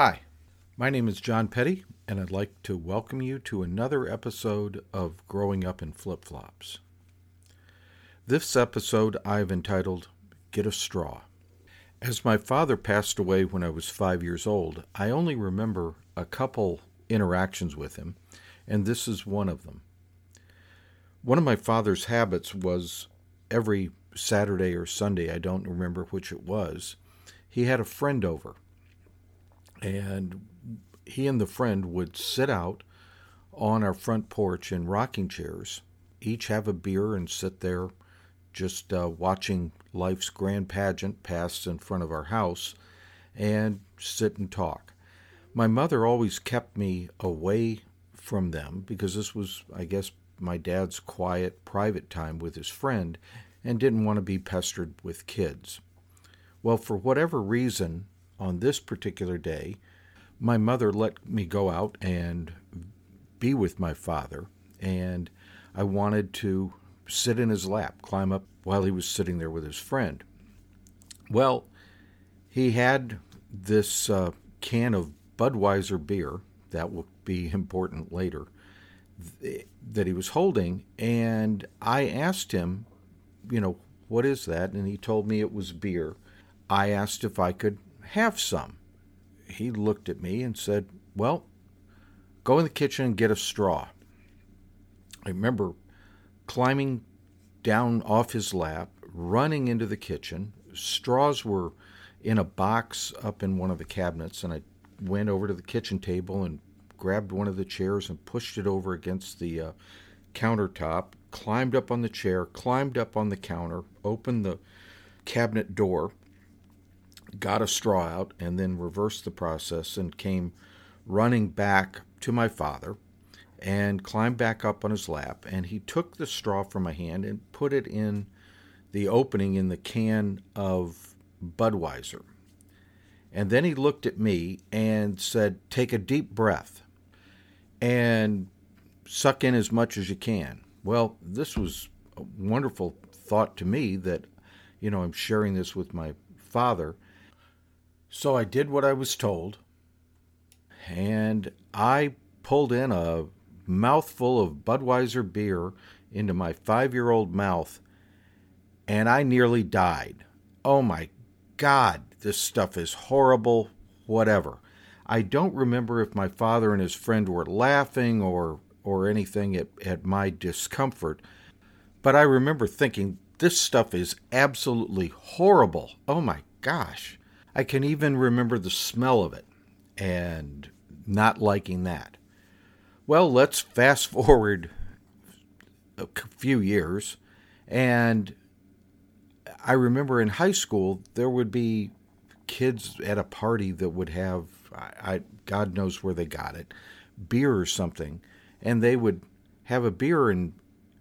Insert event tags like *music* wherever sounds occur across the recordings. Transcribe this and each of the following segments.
Hi, my name is John Petty, and I'd like to welcome you to another episode of Growing Up in Flip Flops. This episode I've entitled Get a Straw. As my father passed away when I was five years old, I only remember a couple interactions with him, and this is one of them. One of my father's habits was every Saturday or Sunday, I don't remember which it was, he had a friend over. And he and the friend would sit out on our front porch in rocking chairs, each have a beer and sit there just uh, watching life's grand pageant pass in front of our house and sit and talk. My mother always kept me away from them because this was, I guess, my dad's quiet, private time with his friend and didn't want to be pestered with kids. Well, for whatever reason, on this particular day, my mother let me go out and be with my father, and I wanted to sit in his lap, climb up while he was sitting there with his friend. Well, he had this uh, can of Budweiser beer, that will be important later, th- that he was holding, and I asked him, you know, what is that? And he told me it was beer. I asked if I could have some. He looked at me and said, Well, go in the kitchen and get a straw. I remember climbing down off his lap, running into the kitchen. Straws were in a box up in one of the cabinets, and I went over to the kitchen table and grabbed one of the chairs and pushed it over against the uh, countertop, climbed up on the chair, climbed up on the counter, opened the cabinet door, got a straw out, and then reversed the process and came running back to my father and climbed back up on his lap. And he took the straw from my hand and put it in the opening in the can of Budweiser. And then he looked at me and said, Take a deep breath and suck in as much as you can. Well, this was a wonderful thought to me that, you know, I'm sharing this with my father. So I did what I was told, and I pulled in a mouthful of Budweiser beer into my five year old mouth, and I nearly died. Oh my God, this stuff is horrible, whatever. I don't remember if my father and his friend were laughing or, or anything at, at my discomfort, but I remember thinking, this stuff is absolutely horrible. Oh my gosh. I can even remember the smell of it and not liking that. Well, let's fast *laughs* forward a few years, and I remember in high school there would be kids at a party that would have, I, I, God knows where they got it, beer or something, and they would have a beer and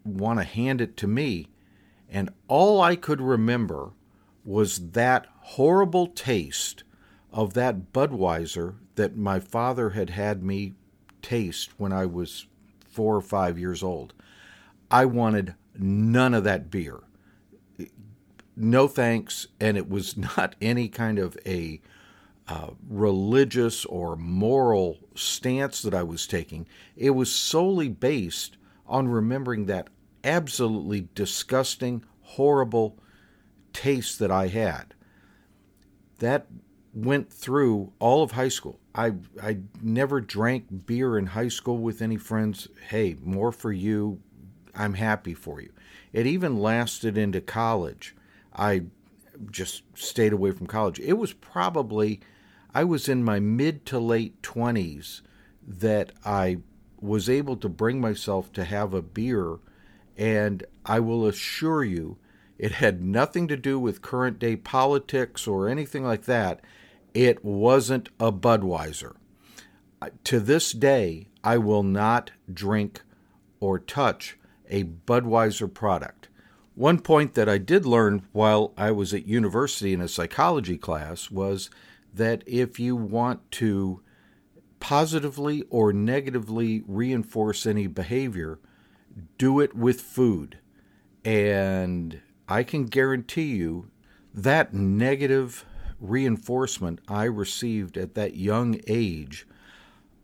want to hand it to me, and all I could remember was that horrible taste of that Budweiser that my father had had me taste when I was four or five years old. I wanted none of that beer. No thanks. And it was *laughs* not any kind of a uh, religious or moral stance that I was taking. It was solely based on remembering that absolutely disgusting, horrible taste that I had. That went through all of high school. I I never drank beer in high school with any friends. Hey, more for you. I'm happy for you. It even lasted into college. I just stayed away from college. It was probably I was in my mid to late 20s that I was able to bring myself to have a beer and I will assure you it had nothing to do with current day politics or anything like that. It wasn't a Budweiser. To this day, I will not drink or touch a Budweiser product. One point that I did learn while I was at university in a psychology class was that if you want to positively or negatively reinforce any behavior, do it with food. And I can guarantee you that negative reinforcement I received at that young age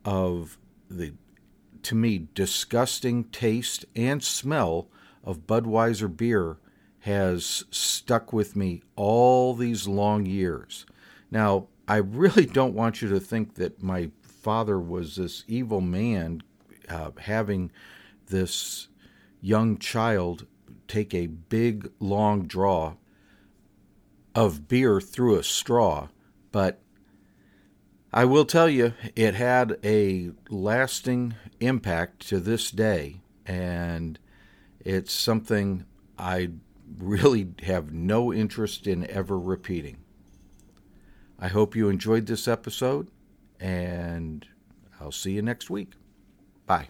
of the, to me, disgusting taste and smell of Budweiser beer has stuck with me all these long years. Now, I really don't want you to think that my father was this evil man uh, having this young child take a big, long draw of beer through a straw, but I will tell you, it had a lasting impact to this day, and it's something I really have no interest in ever repeating. I hope you enjoyed this episode, and I'll see you next week. Bye.